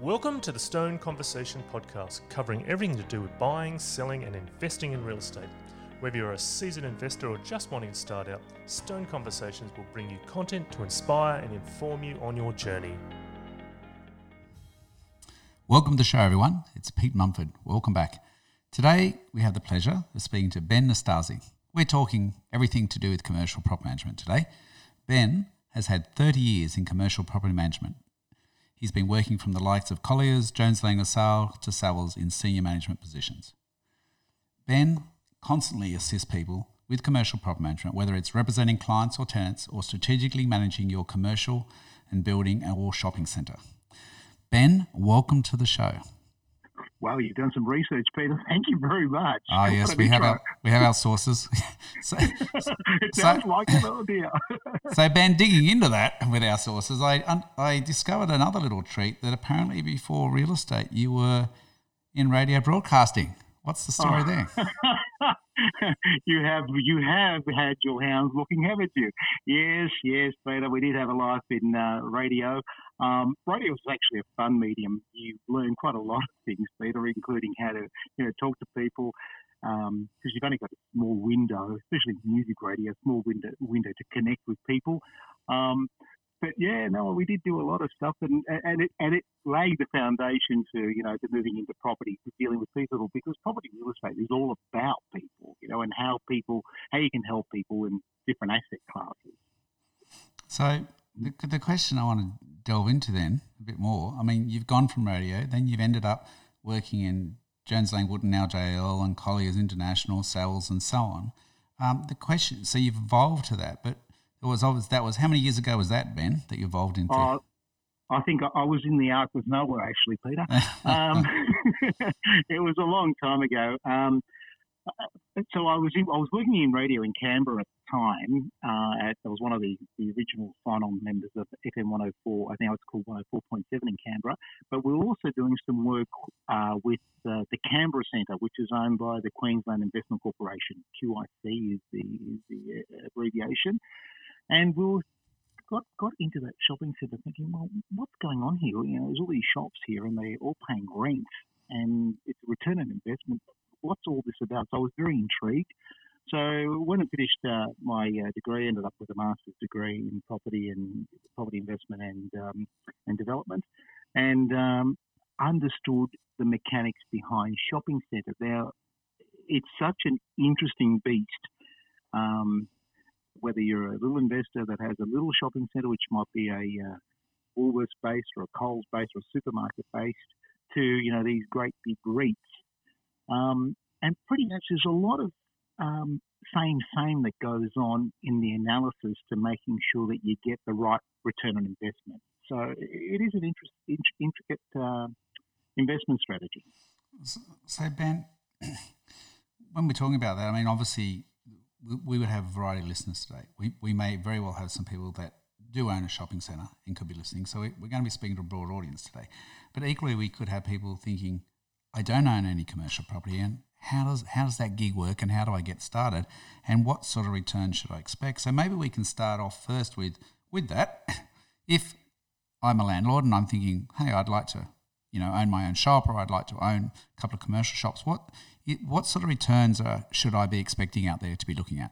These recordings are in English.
Welcome to the Stone Conversation podcast, covering everything to do with buying, selling, and investing in real estate. Whether you're a seasoned investor or just wanting to start out, Stone Conversations will bring you content to inspire and inform you on your journey. Welcome to the show, everyone. It's Pete Mumford. Welcome back. Today, we have the pleasure of speaking to Ben Nastasi. We're talking everything to do with commercial property management today. Ben has had 30 years in commercial property management He's been working from the likes of Colliers, Jones Lang LaSalle to Savills in senior management positions. Ben constantly assists people with commercial property management, whether it's representing clients or tenants or strategically managing your commercial and building or shopping centre. Ben, welcome to the show. Wow, you've done some research, Peter. Thank you very much. Ah, yes, we have our we have our sources. so, it sounds so, like an idea. so, Ben, digging into that with our sources, I I discovered another little treat that apparently before real estate you were in radio broadcasting. What's the story oh. there? you have you have had your hounds looking, haven't you? Yes, yes, Peter. We did have a life in uh, radio. Um, radio is actually a fun medium. You learn quite a lot of things, Peter, including how to you know talk to people because um, you've only got a small window, especially music radio, a small window window to connect with people. Um, but yeah, no, we did do a lot of stuff, and and it and it laid the foundation to you know to moving into property, to dealing with people, because property real estate is all about people, you know, and how people how you can help people in different asset classes. So the, the question I want to delve into then a bit more. I mean, you've gone from radio, then you've ended up working in Jones Lang Wood and now JL and Colliers International, Savills, and so on. Um, the question, so you've evolved to that, but it was obvious that was how many years ago was that, Ben, that you evolved into? Uh, I think I was in the Ark with Noah, actually, Peter. Um, it was a long time ago. Um, so I was in, I was working in radio in Canberra at the time. Uh, at, I was one of the, the original sign-on members of FM 104. I think it's called 104.7 in Canberra. But we were also doing some work uh, with uh, the Canberra Centre, which is owned by the Queensland Investment Corporation. QIC is the, is the uh, abbreviation. And we were got got into that shopping centre thinking, well, what's going on here? You know, there's all these shops here and they're all paying rent and it's a return on investment what's all this about? So I was very intrigued. So when I finished uh, my uh, degree, ended up with a master's degree in property and property investment and um, and development, and um, understood the mechanics behind shopping centres. Now, it's such an interesting beast. Um, whether you're a little investor that has a little shopping centre, which might be a uh, Woolworths based or a Coles based or a supermarket based, to you know these great big REITs um, and pretty much there's a lot of um, same same that goes on in the analysis to making sure that you get the right return on investment. So it is an interest, intricate uh, investment strategy. So Ben, when we're talking about that, I mean, obviously we would have a variety of listeners today. We, we may very well have some people that do own a shopping centre and could be listening. So we're going to be speaking to a broad audience today. But equally, we could have people thinking, I don't own any commercial property, and how does how does that gig work, and how do I get started, and what sort of return should I expect? So maybe we can start off first with with that. If I'm a landlord and I'm thinking, hey, I'd like to, you know, own my own shop, or I'd like to own a couple of commercial shops. What what sort of returns are, should I be expecting out there to be looking at?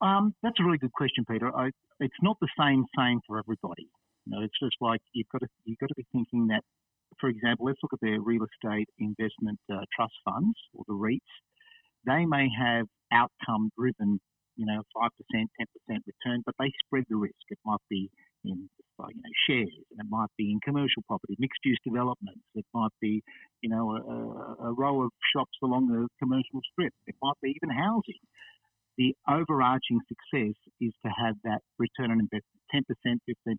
Um, that's a really good question, Peter. I, it's not the same same for everybody. You know, it's just like you've got to you've got to be thinking that for example, let's look at their real estate investment uh, trust funds or the REITs. They may have outcome driven, you know, 5%, 10% return, but they spread the risk. It might be in you know, shares, and it might be in commercial property, mixed use developments. It might be, you know, a, a row of shops along the commercial strip. It might be even housing. The overarching success is to have that return on investment 10%, 15%,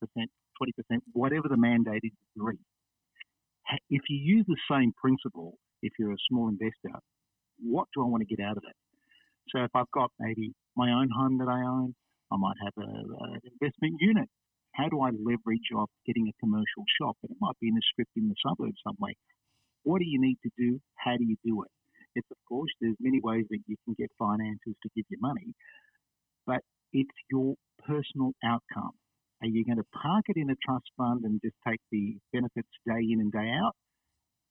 20%, whatever the mandate is REIT if you use the same principle, if you're a small investor, what do I want to get out of it? So if I've got maybe my own home that I own, I might have an investment unit. How do I leverage off getting a commercial shop? And it might be in a strip in the suburb somewhere. What do you need to do? How do you do it? It's of course there's many ways that you can get finances to give you money, but it's your personal outcome. Are you going to park it in a trust fund and just take the benefits day in and day out?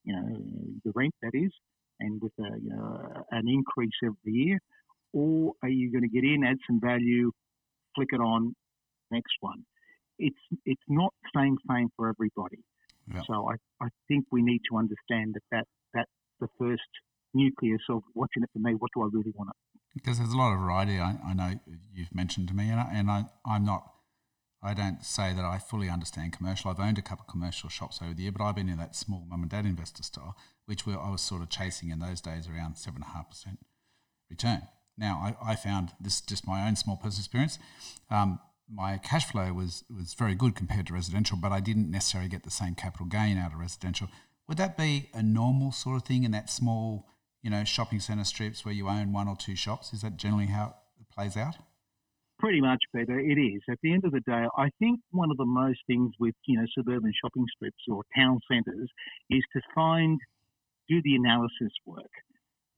You know, the rent that is, and with a, you know, an increase every year, or are you going to get in, add some value, flick it on, next one? It's it's not the same same for everybody. Yeah. So I, I think we need to understand that, that that's the first nucleus of watching it for me. What do I really want? it? Because there's a lot of variety. I, I know you've mentioned to me, and, I, and I, I'm not. I don't say that I fully understand commercial. I've owned a couple of commercial shops over the year, but I've been in that small mum and dad investor style, which I was sort of chasing in those days around seven and a half percent return. Now I, I, found this just my own small personal experience. Um, my cash flow was was very good compared to residential, but I didn't necessarily get the same capital gain out of residential. Would that be a normal sort of thing in that small, you know, shopping centre strips where you own one or two shops? Is that generally how it plays out? Pretty much, Peter. It is. At the end of the day, I think one of the most things with you know suburban shopping strips or town centres is to find do the analysis work.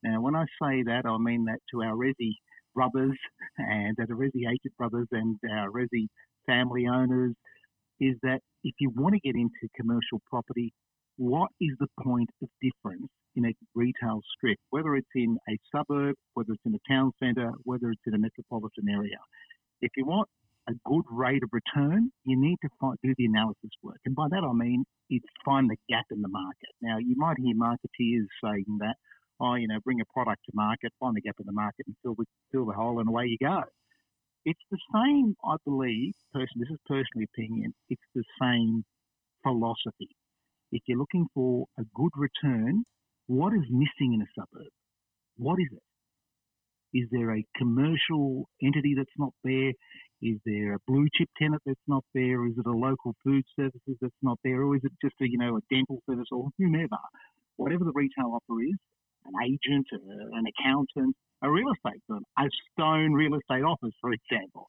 Now, when I say that, I mean that to our resi brothers and uh, the Resi agent brothers and our Resi family owners is that if you want to get into commercial property, what is the point of difference in a retail strip, whether it's in a suburb, whether it's in a town centre, whether it's in a metropolitan area? If you want a good rate of return, you need to find, do the analysis work. And by that I mean it's find the gap in the market. Now, you might hear marketeers saying that, oh, you know, bring a product to market, find the gap in the market, and fill the fill the hole, and away you go. It's the same, I believe. Person, this is personal opinion. It's the same philosophy. If you're looking for a good return, what is missing in a suburb? What is it? Is there a commercial entity that's not there? Is there a blue chip tenant that's not there? Is it a local food services that's not there? Or is it just a, you know, a dental service or whomever? Whatever the retail offer is, an agent, uh, an accountant, a real estate firm, a stone real estate office, for example.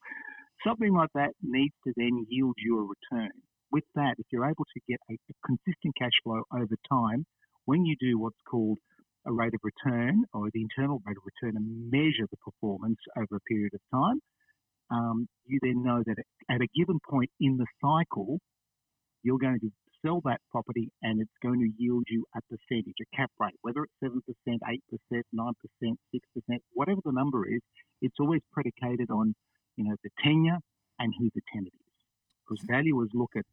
Something like that needs to then yield you a return. With that, if you're able to get a, consistent cash flow over time, when you do what's called a rate of return or the internal rate of return and measure the performance over a period of time, um, you then know that at a given point in the cycle, you're going to sell that property and it's going to yield you a percentage, a cap rate, whether it's 7%, 8%, 9%, 6%, whatever the number is, it's always predicated on, you know, the tenure and who the tenant is. Because valuers look at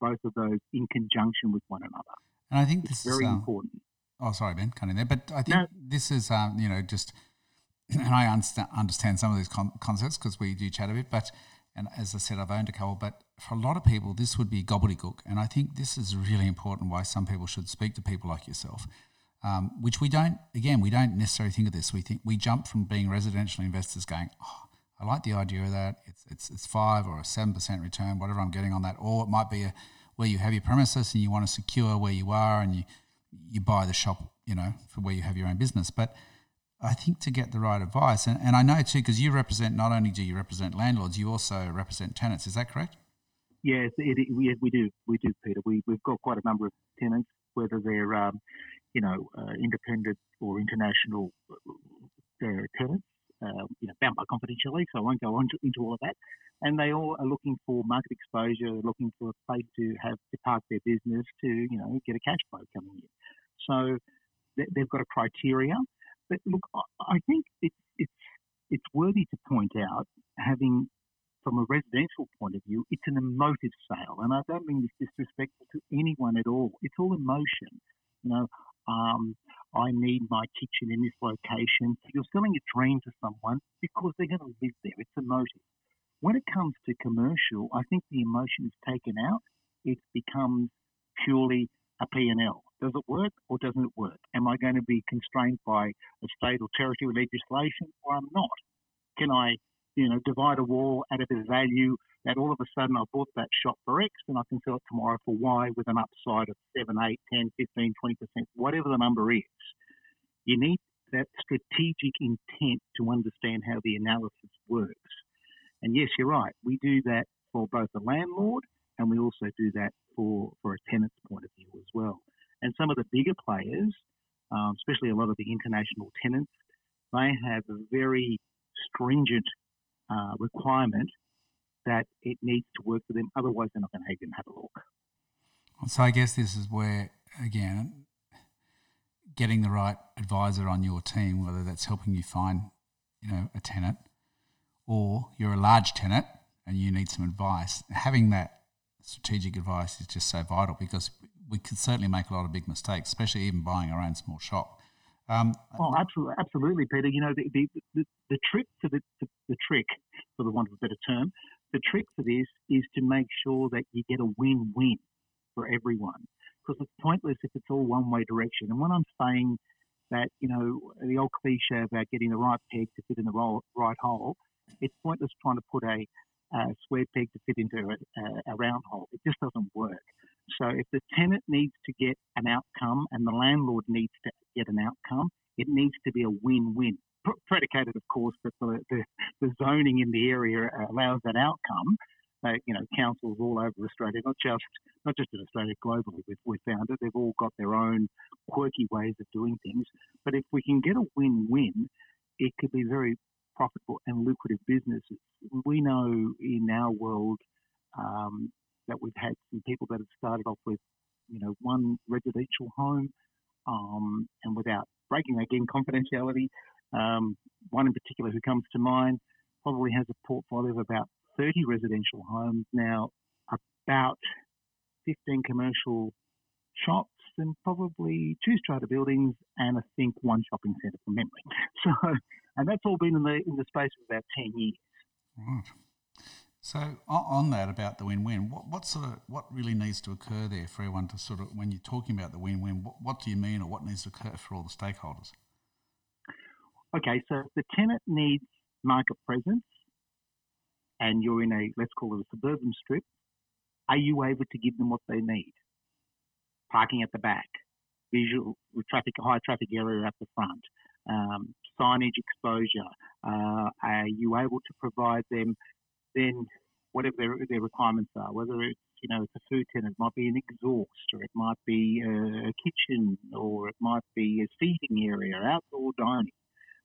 both of those in conjunction with one another. And I think this it's very is uh, important. Oh, sorry, Ben, cutting there. But I think no. this is, um, you know, just, and I understand, understand some of these con- concepts because we do chat a bit, but and as I said, I've owned a couple, but for a lot of people, this would be gobbledygook. And I think this is really important why some people should speak to people like yourself, um, which we don't, again, we don't necessarily think of this. We think we jump from being residential investors going, oh, I like the idea of that. It's, it's, it's five or a 7% return, whatever I'm getting on that. Or it might be a, where you have your premises and you want to secure where you are and you, you buy the shop, you know, for where you have your own business. But I think to get the right advice, and, and I know too, because you represent not only do you represent landlords, you also represent tenants. Is that correct? Yes, it, it, we, we do. We do, Peter. We, we've got quite a number of tenants, whether they're, um, you know, uh, independent or international uh, tenants, uh, you know, bound by confidentiality, so I won't go on to, into all of that. And they all are looking for market exposure, looking for a place to have to park their business to, you know, get a cash flow coming in. So they've got a criteria. But look, I think it's it's it's worthy to point out, having from a residential point of view, it's an emotive sale, and I don't mean this disrespectful to anyone at all. It's all emotion. You know, um, I need my kitchen in this location. You're selling a dream to someone because they're going to live there. It's emotive. When it comes to commercial, I think the emotion is taken out. It becomes purely a P&L. Does it work or doesn't it work? Am I going to be constrained by a state or territory legislation or I'm not? Can I, you know, divide a wall at a value that all of a sudden I bought that shop for X and I can sell it tomorrow for Y with an upside of 7, 8, 10, 15, 20%, whatever the number is. You need that strategic intent to understand how the analysis works. And yes, you're right. We do that for both the landlord and we also do that for, for a tenant's point of view as well. And some of the bigger players, um, especially a lot of the international tenants, they have a very stringent uh, requirement that it needs to work for them. Otherwise, they're not going to even have a look. So I guess this is where, again, getting the right advisor on your team, whether that's helping you find, you know, a tenant, or you're a large tenant and you need some advice, having that strategic advice is just so vital because we could certainly make a lot of big mistakes, especially even buying our own small shop. Um, oh, absolutely, absolutely, Peter. You know, the the, the, the trick for the, the, the trick, for the want of a better term, the trick for this is to make sure that you get a win-win for everyone. Because it's pointless if it's all one way direction. And when I'm saying that, you know, the old cliche about getting the right peg to fit in the right hole, it's pointless trying to put a, a square peg to fit into a, a round hole. It just doesn't work. So if the tenant needs to get an outcome and the landlord needs to get an outcome, it needs to be a win-win. Predicated, of course, that the, the, the zoning in the area allows that outcome. Uh, you know, councils all over Australia, not just not just in Australia, globally, we've, we've found it. They've all got their own quirky ways of doing things. But if we can get a win-win, it could be very profitable and lucrative businesses. We know in our world um, that we've had some people that have started off with, you know, one residential home, um, and without breaking again confidentiality, um, one in particular who comes to mind probably has a portfolio of about 30 residential homes now, about 15 commercial shops, and probably two strata buildings, and I think one shopping centre from memory. So, and that's all been in the in the space of about 10 years. Right. So on that about the win-win, what, what sort of what really needs to occur there for everyone to sort of when you're talking about the win-win, what, what do you mean or what needs to occur for all the stakeholders? Okay, so if the tenant needs market presence, and you're in a let's call it a suburban strip. Are you able to give them what they need? Parking at the back, visual traffic, high traffic area at the front, um, signage exposure. Uh, are you able to provide them then whatever their, their requirements are, whether it's you know it's a food tenant, it might be an exhaust, or it might be a kitchen, or it might be a seating area, outdoor dining.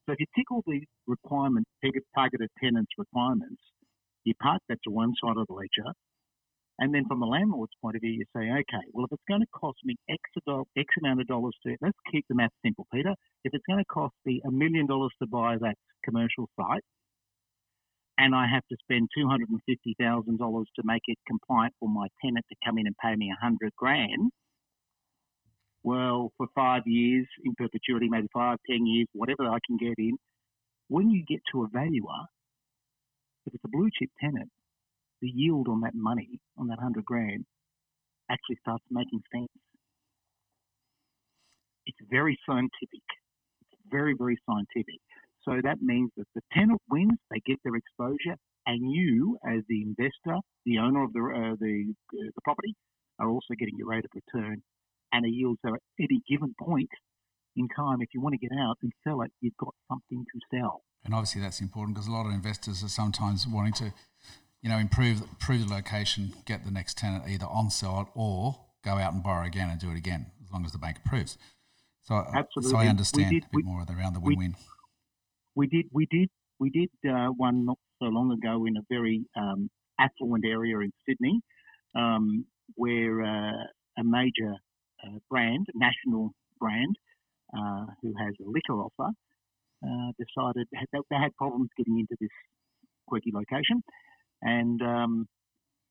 So if you tick all these requirements, targeted tenants' requirements, you park that to one side of the ledger, and then from the landlord's point of view, you say, okay, well, if it's going to cost me X, X amount of dollars to, let's keep the math simple, Peter. If it's going to cost me a million dollars to buy that commercial site, and I have to spend $250,000 to make it compliant for my tenant to come in and pay me a 100 grand, well, for five years in perpetuity, maybe five, ten years, whatever I can get in, when you get to a valuer, if it's a blue chip tenant, the yield on that money, on that 100 grand, actually starts making sense. It's very scientific. It's very, very scientific. So that means that the tenant wins, they get their exposure, and you, as the investor, the owner of the uh, the, uh, the property, are also getting your rate of return and a yield. So at any given point in time, if you want to get out and sell it, you've got something to sell. And obviously that's important because a lot of investors are sometimes wanting to, you know, improve improve the location, get the next tenant either on site or go out and borrow again and do it again as long as the bank approves. So, Absolutely. so I understand did, a bit we, more around the win-win. We, we did we did we did uh, one not so long ago in a very um, affluent area in Sydney, um, where uh, a major uh, brand, national brand, uh, who has a liquor offer, uh, decided that they had problems getting into this quirky location, and um,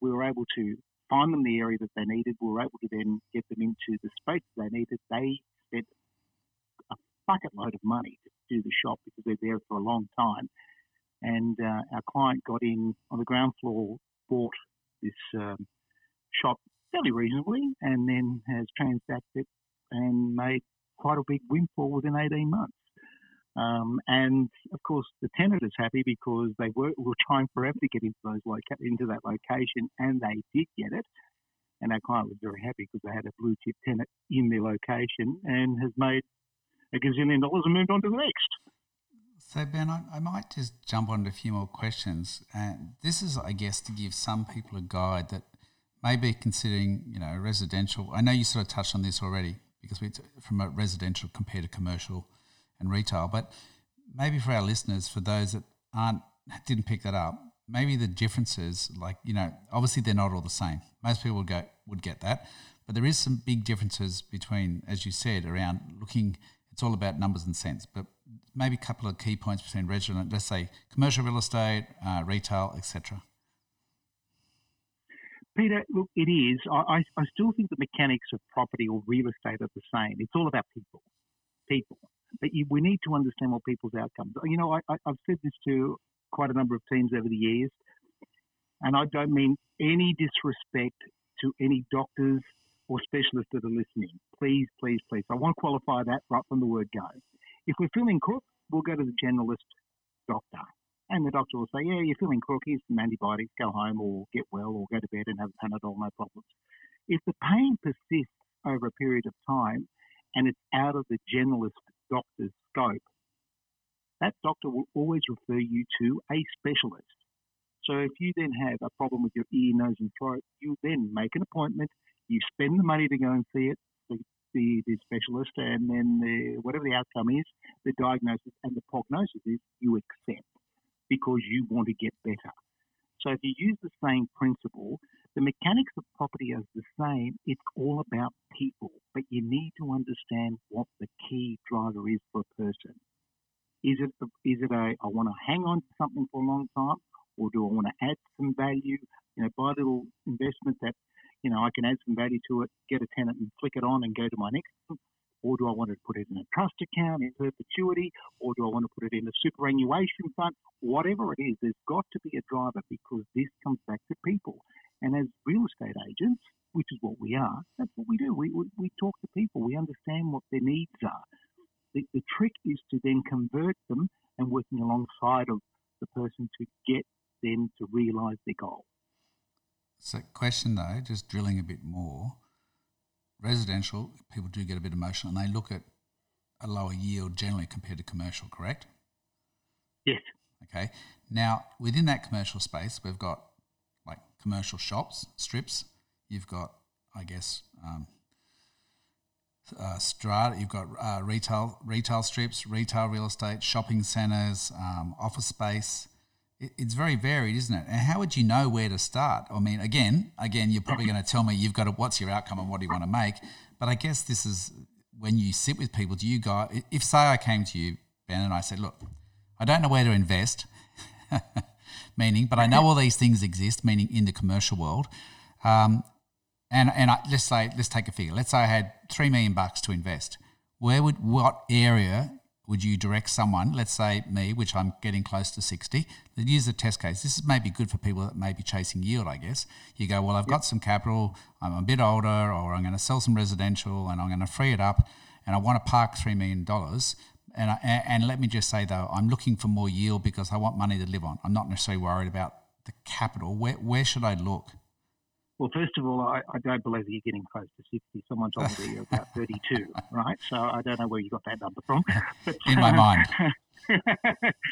we were able to find them the area that they needed. We were able to then get them into the space they needed. They spent a bucket load of money to do the shop because they're there for a long time. And uh, our client got in on the ground floor, bought this um, shop fairly reasonably, and then has transacted and made quite a big windfall within 18 months. Um, and of course, the tenant is happy because they were, were trying forever to get into those loca- into that location, and they did get it. And our client was very happy because they had a blue chip tenant in their location and has made a gazillion dollars and moved on to the next. So, Ben, I, I might just jump on to a few more questions. And this is, I guess, to give some people a guide that may be considering, you know, residential. I know you sort of touched on this already because we from a residential compared to commercial and retail, but maybe for our listeners, for those that aren't didn't pick that up, maybe the differences, like you know, obviously they're not all the same. Most people would go would get that, but there is some big differences between, as you said, around looking. It's all about numbers and cents, but maybe a couple of key points between resident, let's say commercial real estate, uh, retail, etc. Peter, look, it is. I, I still think the mechanics of property or real estate are the same. It's all about people, people. But you, we need to understand what people's outcomes. Are. You know, I, have said this to quite a number of teams over the years, and I don't mean any disrespect to any doctors or specialists that are listening. Please, please, please. I want to qualify that right from the word go. If we're feeling crook, we'll go to the generalist doctor. And the doctor will say, yeah, you're feeling crook, here's some antibiotics, go home or get well or go to bed and have a Panadol, no problems. If the pain persists over a period of time and it's out of the generalist doctor's scope, that doctor will always refer you to a specialist. So if you then have a problem with your ear, nose, and throat, you then make an appointment. You spend the money to go and see it, the, the, the specialist, and then the, whatever the outcome is, the diagnosis and the prognosis is, you accept because you want to get better. So if you use the same principle, the mechanics of property are the same. It's all about people, but you need to understand what the key driver is for a person. Is it is it a I want to hang on to something for a long time, or do I want to add some value? You know, buy a little investment that you know I can add some value to it, get a tenant and flick it on and go to my next or do I want to put it in a trust account in perpetuity? Or do I want to put it in a superannuation fund? Whatever it is, there's got to be a driver because this comes back to people. And as real estate agents, which is what we are, that's what we do. We, we, we talk to people, we understand what their needs are. The, the trick is to then convert them and working alongside of the person to get them to realise their goal. So, question though, just drilling a bit more residential, people do get a bit emotional and they look at a lower yield generally compared to commercial, correct? Yes. Okay. Now, within that commercial space, we've got like commercial shops, strips. You've got, I guess, um, uh, strata. You've got uh, retail, retail strips, retail real estate, shopping centres, um, office space it's very varied, isn't it? And how would you know where to start? I mean, again, again, you're probably going to tell me you've got to, what's your outcome and what do you want to make. But I guess this is when you sit with people. Do you go? If say I came to you, Ben, and I said, look, I don't know where to invest, meaning, but I know all these things exist, meaning in the commercial world. Um, and and I, let's say let's take a figure. Let's say I had three million bucks to invest. Where would what area would you direct someone, let's say me, which I'm getting close to 60, that use a test case? This is maybe good for people that may be chasing yield, I guess. You go, well, I've yep. got some capital, I'm a bit older, or I'm going to sell some residential and I'm going to free it up and I want to park $3 million. And, I, and let me just say, though, I'm looking for more yield because I want money to live on. I'm not necessarily worried about the capital. Where, where should I look? Well, first of all, I, I, don't believe you're getting close to 60. Someone told me that you're about 32, right? So I don't know where you got that number from. But, In my mind.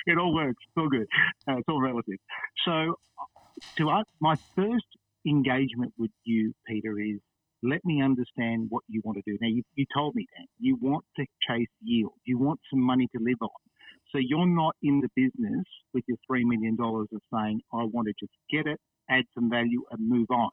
it all works. It's all good. Uh, it's all relative. So, to us, my first engagement with you, Peter, is let me understand what you want to do. Now, you, you told me that. You want to chase yield. You want some money to live on. So you're not in the business with your $3 million of saying, I want to just get it, add some value, and move on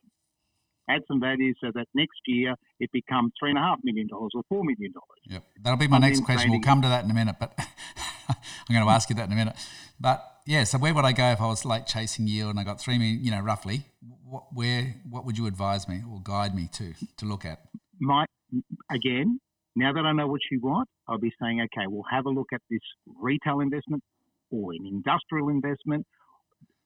add some value so that next year it becomes three and a half million dollars or four million dollars. Yep, that'll be my next question. We'll come to that in a minute, but I'm going to ask you that in a minute. But yeah, so where would I go if I was like chasing yield and I got three million, you know, roughly? What, where, what would you advise me or guide me to to look at? My again, now that I know what you want, I'll be saying, okay, we'll have a look at this retail investment or an industrial investment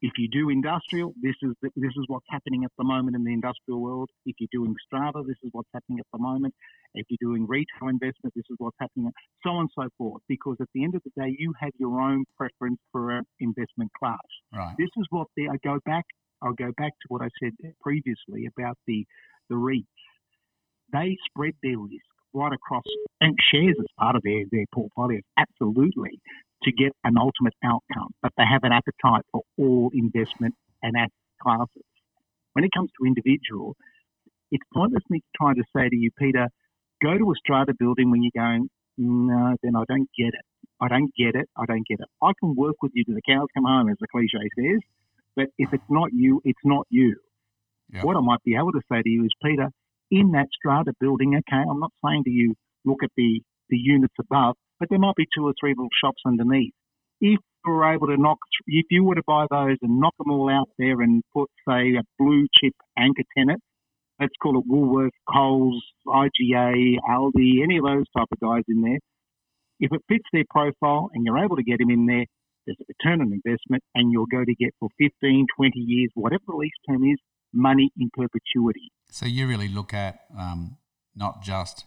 if you do industrial, this is the, this is what's happening at the moment in the industrial world. If you're doing strata, this is what's happening at the moment. If you're doing retail investment, this is what's happening, so on and so forth. Because at the end of the day, you have your own preference for an investment class. Right. This is what the I go back. I'll go back to what I said previously about the the REITs. They spread their risk right across and shares as part of their, their portfolio. Absolutely to get an ultimate outcome, but they have an appetite for all investment and asset classes. When it comes to individual, it's pointless me trying to say to you, Peter, go to a strata building when you're going, no, then I don't get it. I don't get it. I don't get it. I can work with you to the cows come home, as the cliche says, But if it's not you, it's not you. What I might be able to say to you is, Peter, in that strata building, okay, I'm not saying to you, look at the, the units above, but there might be two or three little shops underneath. If you were able to knock, if you were to buy those and knock them all out there and put, say, a blue chip anchor tenant, let's call it Woolworth, Coles, IGA, Aldi, any of those type of guys in there, if it fits their profile and you're able to get them in there, there's a return on investment and you're going to get for 15, 20 years, whatever the lease term is, money in perpetuity. So you really look at um, not just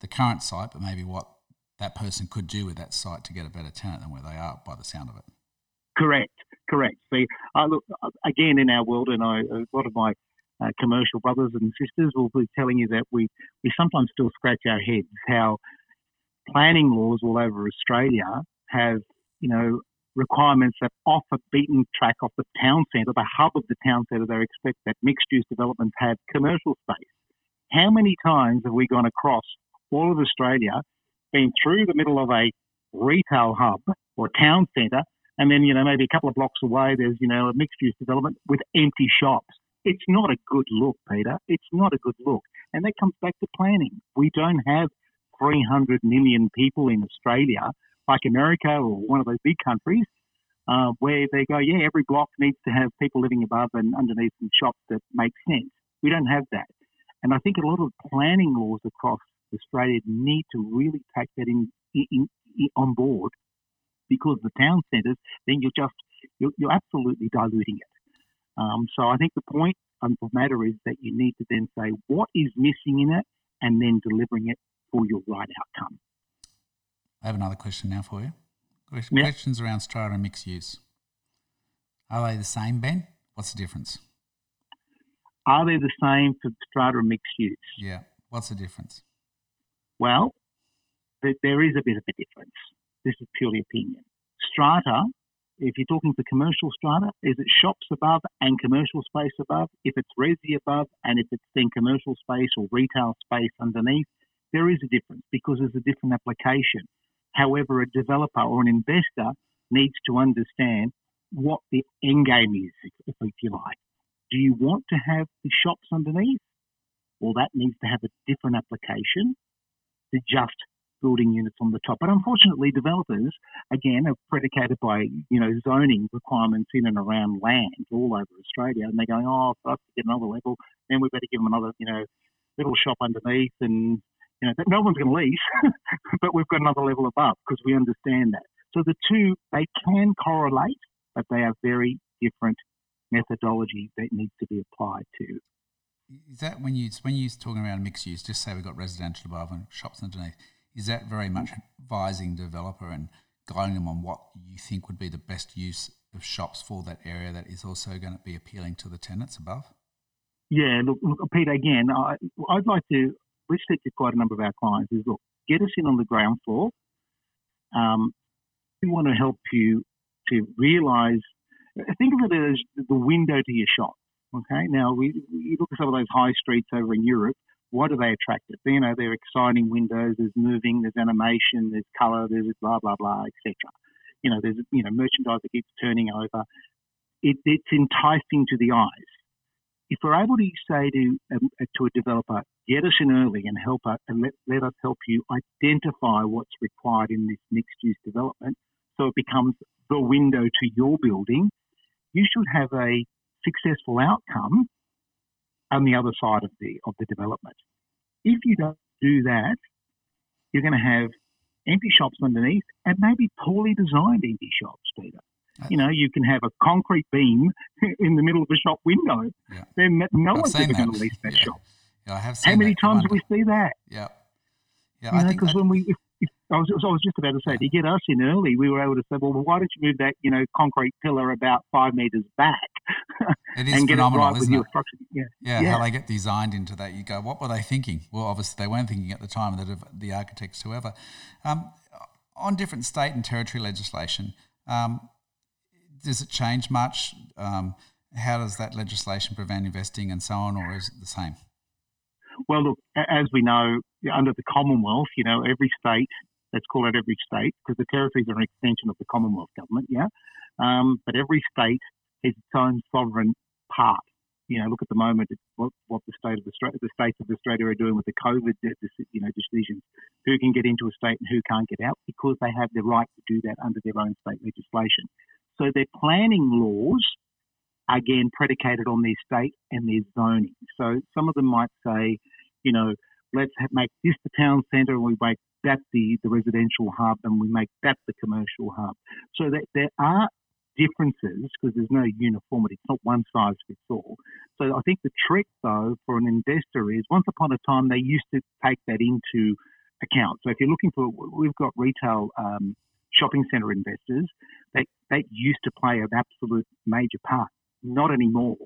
the current site, but maybe what that person could do with that site to get a better tenant than where they are by the sound of it. Correct, correct. See, I look again in our world, and I, a lot of my uh, commercial brothers and sisters will be telling you that we, we sometimes still scratch our heads how planning laws all over Australia have, you know, requirements that off a beaten track, off the town centre, the hub of the town centre, they expect that mixed use developments have commercial space. How many times have we gone across all of Australia, been through the middle of a retail hub or town centre, and then, you know, maybe a couple of blocks away, there's, you know, a mixed use development with empty shops. It's not a good look, Peter. It's not a good look. And that comes back to planning. We don't have 300 million people in Australia, like America or one of those big countries, uh, where they go, yeah, every block needs to have people living above and underneath some shops that make sense. We don't have that. And I think a lot of planning laws across Australia need to really take that in, in, in on board because the town centres, then you're just, you're, you're absolutely diluting it. Um, so I think the point of the matter is that you need to then say what is missing in it and then delivering it for your right outcome. I have another question now for you. Yeah. Questions around strata and mixed use. Are they the same, Ben? What's the difference? Are they the same for strata and mixed use? Yeah. What's the difference? Well, there is a bit of a difference. This is purely opinion. Strata, if you're talking for commercial strata, is it shops above and commercial space above? If it's resi above and if it's then commercial space or retail space underneath, there is a difference because there's a different application. However, a developer or an investor needs to understand what the end game is, if, you like. Do you want to have the shops underneath? Well, that needs to have a different application to just building units on the top. But unfortunately, developers, again, are predicated by, you know, zoning requirements in and around land all over Australia. And they're going, oh, for us to get another level, then we better give them another, you know, little shop underneath and you know, no one's going to lease, but we've got another level above because we understand that. So the two, they can correlate, but they are very different methodologies that need to be applied to. Is that when you when you're talking around mixed use? Just say we've got residential above and shops underneath. Is that very much advising developer and guiding them on what you think would be the best use of shops for that area that is also going to be appealing to the tenants above? Yeah, look, look Peter. Again, I, I'd like to we've said to quite a number of our clients is look, get us in on the ground floor. Um, we want to help you to realise, think of it as the window to your shop. Okay, now we you look at some of those high streets over in Europe. What are they attractive? You know, they're exciting windows. There's moving. There's animation. There's colour. There's blah blah blah, etc. You know, there's you know merchandise that keeps turning over. It, it's enticing to the eyes if we're able to say to um, to a developer, get us in early and help us, and let, let us help you identify what's required in this mixed use development, so it becomes the window to your building, you should have a successful outcome on the other side of the of the development. If you don't do that, you're going to have empty shops underneath and maybe poorly designed empty shops, Peter. You know, you can have a concrete beam in the middle of a shop window. Yeah. Then no I've one's ever going to lease that Yeah. shop. Yeah, I have seen How many times do we see that? Yeah. Yeah, You I know, think because when we, if, I was, I was just about to say, to get us in early, we were able to say, well, why don't you move that, you know, concrete pillar about five metres back it is and get it right with isn't your it? structure? Yeah. Yeah, Yeah. how they get designed into that. You go, what were they thinking? Well, obviously they weren't thinking at the time, that the architects, whoever. Um, on different state and territory legislation, um, does it change much? Um, how does that legislation prevent investing and so on, or is it the same? Well, look, as we know, under the Commonwealth, you know, every state, let's call it every state, because the territories are an extension of the Commonwealth government, yeah. Um, but every state has its own sovereign part. You know, look at the moment what, what the state of Australia, the states of Australia are doing with the COVID, you know, decisions. Who can get into a state and who can't get out because they have the right to do that under their own state legislation. So their planning laws, again, predicated on their state and their zoning. So some of them might say, you know, let's make this the town centre and we make that the, the residential hub and we make that the commercial hub. So that there are differences because there's no uniformity. It's not one size fits all. So I think the trick, though, for an investor is once upon a time they used to take that into account. So if you're looking for, we've got retail um, shopping centre investors. They they used to play an absolute major part. Not anymore.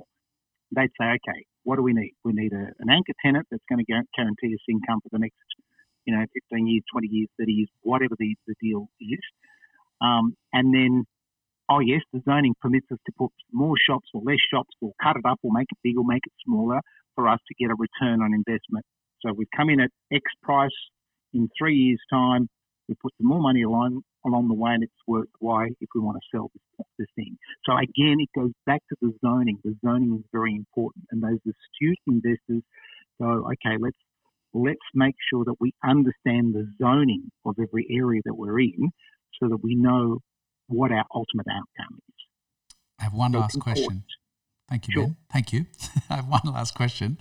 They'd say, okay, what do we need? We need a, an anchor tenant that's going to guarantee us income for the next, you know, 15 years, 20 years, 30 years, whatever the, the deal is. Um, and then oh yes, the zoning permits us to put more shops or less shops or cut it up or make it bigger, or make it smaller for us to get a return on investment. So we've come in at X price in three years' time. We put some more money along along the way, and it's worth why if we want to sell this, this thing. So again, it goes back to the zoning. The zoning is very important, and those astute investors go, okay, let's let's make sure that we understand the zoning of every area that we're in, so that we know what our ultimate outcome is. I have one so last question. Thank you, sure. Ben. Thank you. I have one last question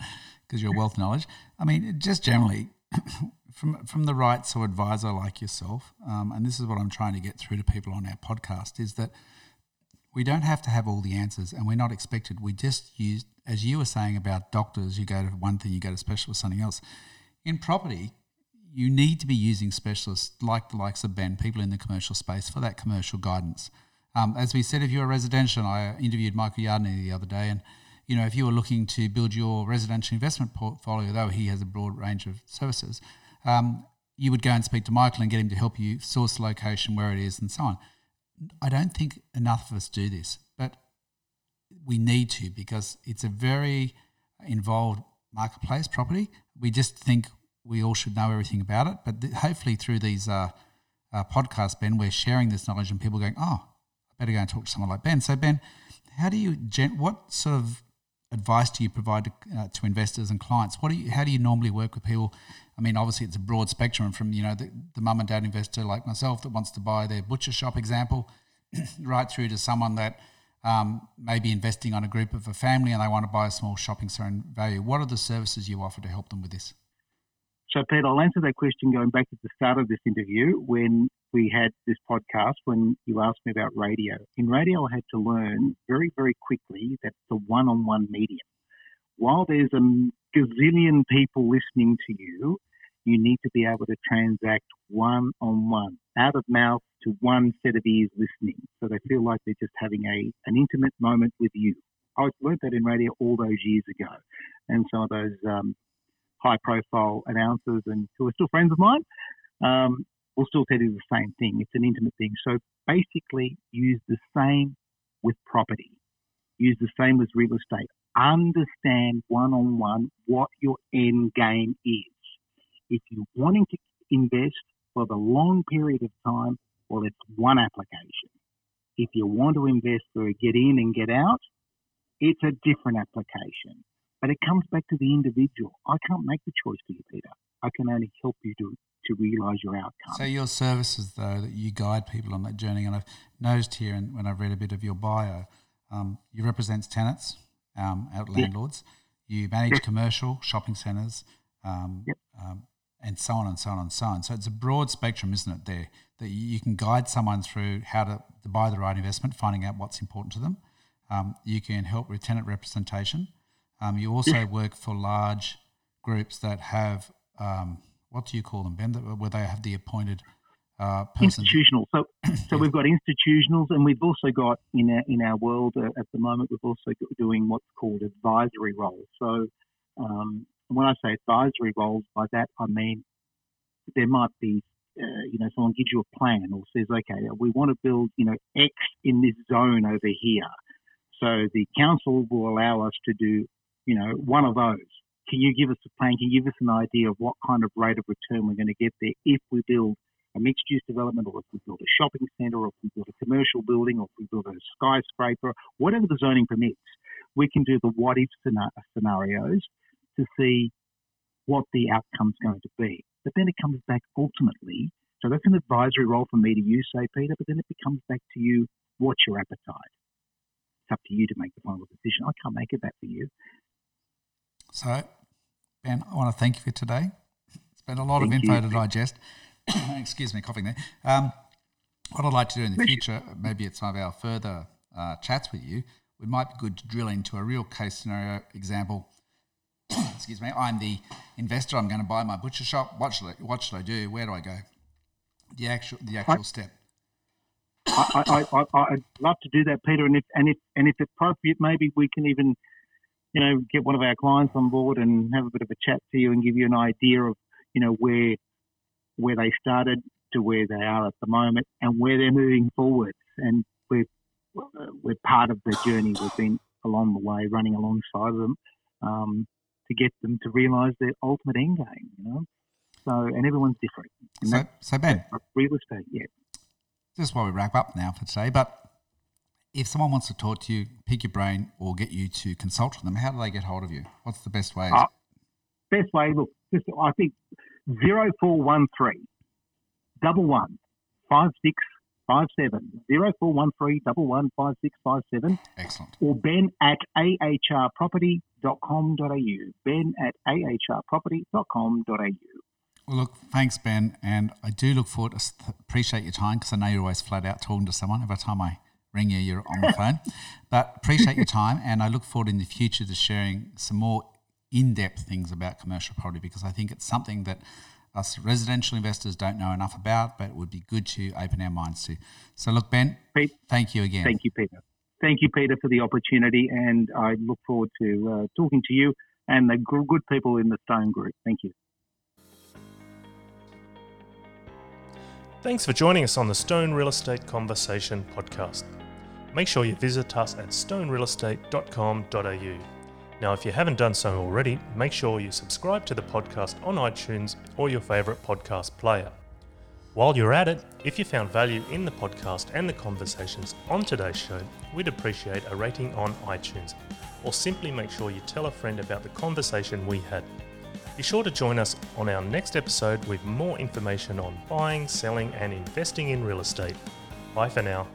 because you're wealth knowledge. I mean, just generally, from from the right so advisor like yourself, um, and this is what I'm trying to get through to people on our podcast, is that we don't have to have all the answers, and we're not expected. We just use, as you were saying about doctors, you go to one thing, you go to specialist, something else. In property, you need to be using specialists like the likes of Ben, people in the commercial space, for that commercial guidance. Um, as we said, if you're a residential, I interviewed Michael Yardney the other day, and you know if you were looking to build your residential investment portfolio, though he has a broad range of services, um, you would go and speak to Michael and get him to help you source location where it is and so on. I don't think enough of us do this, but we need to because it's a very involved marketplace property. We just think we all should know everything about it. But th- hopefully, through these uh, uh, podcasts, Ben, we're sharing this knowledge, and people going, "Oh, I better go and talk to someone like Ben." So, Ben, how do you gen- what sort of advice do you provide to, uh, to investors and clients? What do you, how do you normally work with people? I mean, obviously, it's a broad spectrum from you know the, the mum and dad investor like myself that wants to buy their butcher shop example, right through to someone that um, maybe investing on a group of a family and they want to buy a small shopping center in value. What are the services you offer to help them with this? So, Pete, I'll answer that question going back to the start of this interview when we had this podcast, when you asked me about radio. In radio, I had to learn very, very quickly that the one on one medium. While there's a gazillion people listening to you, you need to be able to transact one on one, out of mouth to one set of ears listening. So they feel like they're just having a, an intimate moment with you. I learned that in radio all those years ago. And some of those um, high profile announcers and who are still friends of mine um, will still tell you the same thing. It's an intimate thing. So basically, use the same with property, use the same with real estate. Understand one on one what your end game is. If you're wanting to invest for the long period of time, well, it's one application. If you want to invest for a get in and get out, it's a different application. But it comes back to the individual. I can't make the choice for you, Peter. I can only help you to, to realise your outcome. So your services, though, that you guide people on that journey, and I've noticed here, and when I've read a bit of your bio, um, you represent tenants, um, out landlords. You manage commercial shopping centres, um, yep. Um, and so on and so on and so on. So it's a broad spectrum, isn't it? There that you can guide someone through how to, to buy the right investment, finding out what's important to them. Um, you can help with tenant representation. Um, you also work for large groups that have um, what do you call them, Ben? Where they have the appointed uh, person. Institutional. So, so yeah. we've got institutionals, and we've also got in our in our world uh, at the moment, we've also got doing what's called advisory roles. So, um, when I say advisory roles, by that I mean there might be. Uh, you know, someone gives you a plan or says, okay, we want to build, you know, X in this zone over here. So the council will allow us to do you know, one of those. Can you give us a plan? Can you give us an idea of what kind of rate of return we're going to get there if we build a mixed use development or if we build a shopping centre or if we build a commercial building or if we build a skyscraper, whatever the zoning permits, we can do the what if scenarios to see what the outcome's going to be. But then it comes back ultimately. So that's an advisory role for me to you, say, Peter, but then it becomes back to you what's your appetite? It's up to you to make the final decision. I can't make it that for you. So, Ben, I want to thank you for today. It's been a lot thank of info you. to digest. Excuse me, coughing there. Um, what I'd like to do in the future, maybe it's some of our further uh, chats with you, we might be good to drill into a real case scenario example. Excuse me, I'm the investor. I'm going to buy my butcher shop. What should I, what should I do? Where do I go? The actual the actual I, step. I, I, I, would love to do that, Peter. And if and if and if appropriate, maybe we can even, you know, get one of our clients on board and have a bit of a chat to you and give you an idea of, you know, where where they started to where they are at the moment and where they're moving forward. And we're we're part of the journey. We've been along the way, running alongside them um, to get them to realise their ultimate end game. You know, so and everyone's different. And so, so Ben, real estate, yeah. This is why we wrap up now for today. But if someone wants to talk to you, pick your brain, or get you to consult with them, how do they get hold of you? What's the best way? Uh, best way, look, just I think 0413 double one five six five seven zero four one three double one five six five seven. Excellent. Or ben at ahrproperty.com.au. Ben at ahrproperty.com.au. Well, look, thanks, Ben, and I do look forward to appreciate your time because I know you're always flat out talking to someone. Every time I ring you, you're on the phone. But appreciate your time, and I look forward in the future to sharing some more in-depth things about commercial property because I think it's something that us residential investors don't know enough about, but it would be good to open our minds to. So, look, Ben, Pete, thank you again. Thank you, Peter. Thank you, Peter, for the opportunity, and I look forward to uh, talking to you and the good people in the Stone Group. Thank you. Thanks for joining us on the Stone Real Estate Conversation podcast. Make sure you visit us at stonerealestate.com.au. Now, if you haven't done so already, make sure you subscribe to the podcast on iTunes or your favourite podcast player. While you're at it, if you found value in the podcast and the conversations on today's show, we'd appreciate a rating on iTunes, or simply make sure you tell a friend about the conversation we had. Be sure to join us on our next episode with more information on buying, selling, and investing in real estate. Bye for now.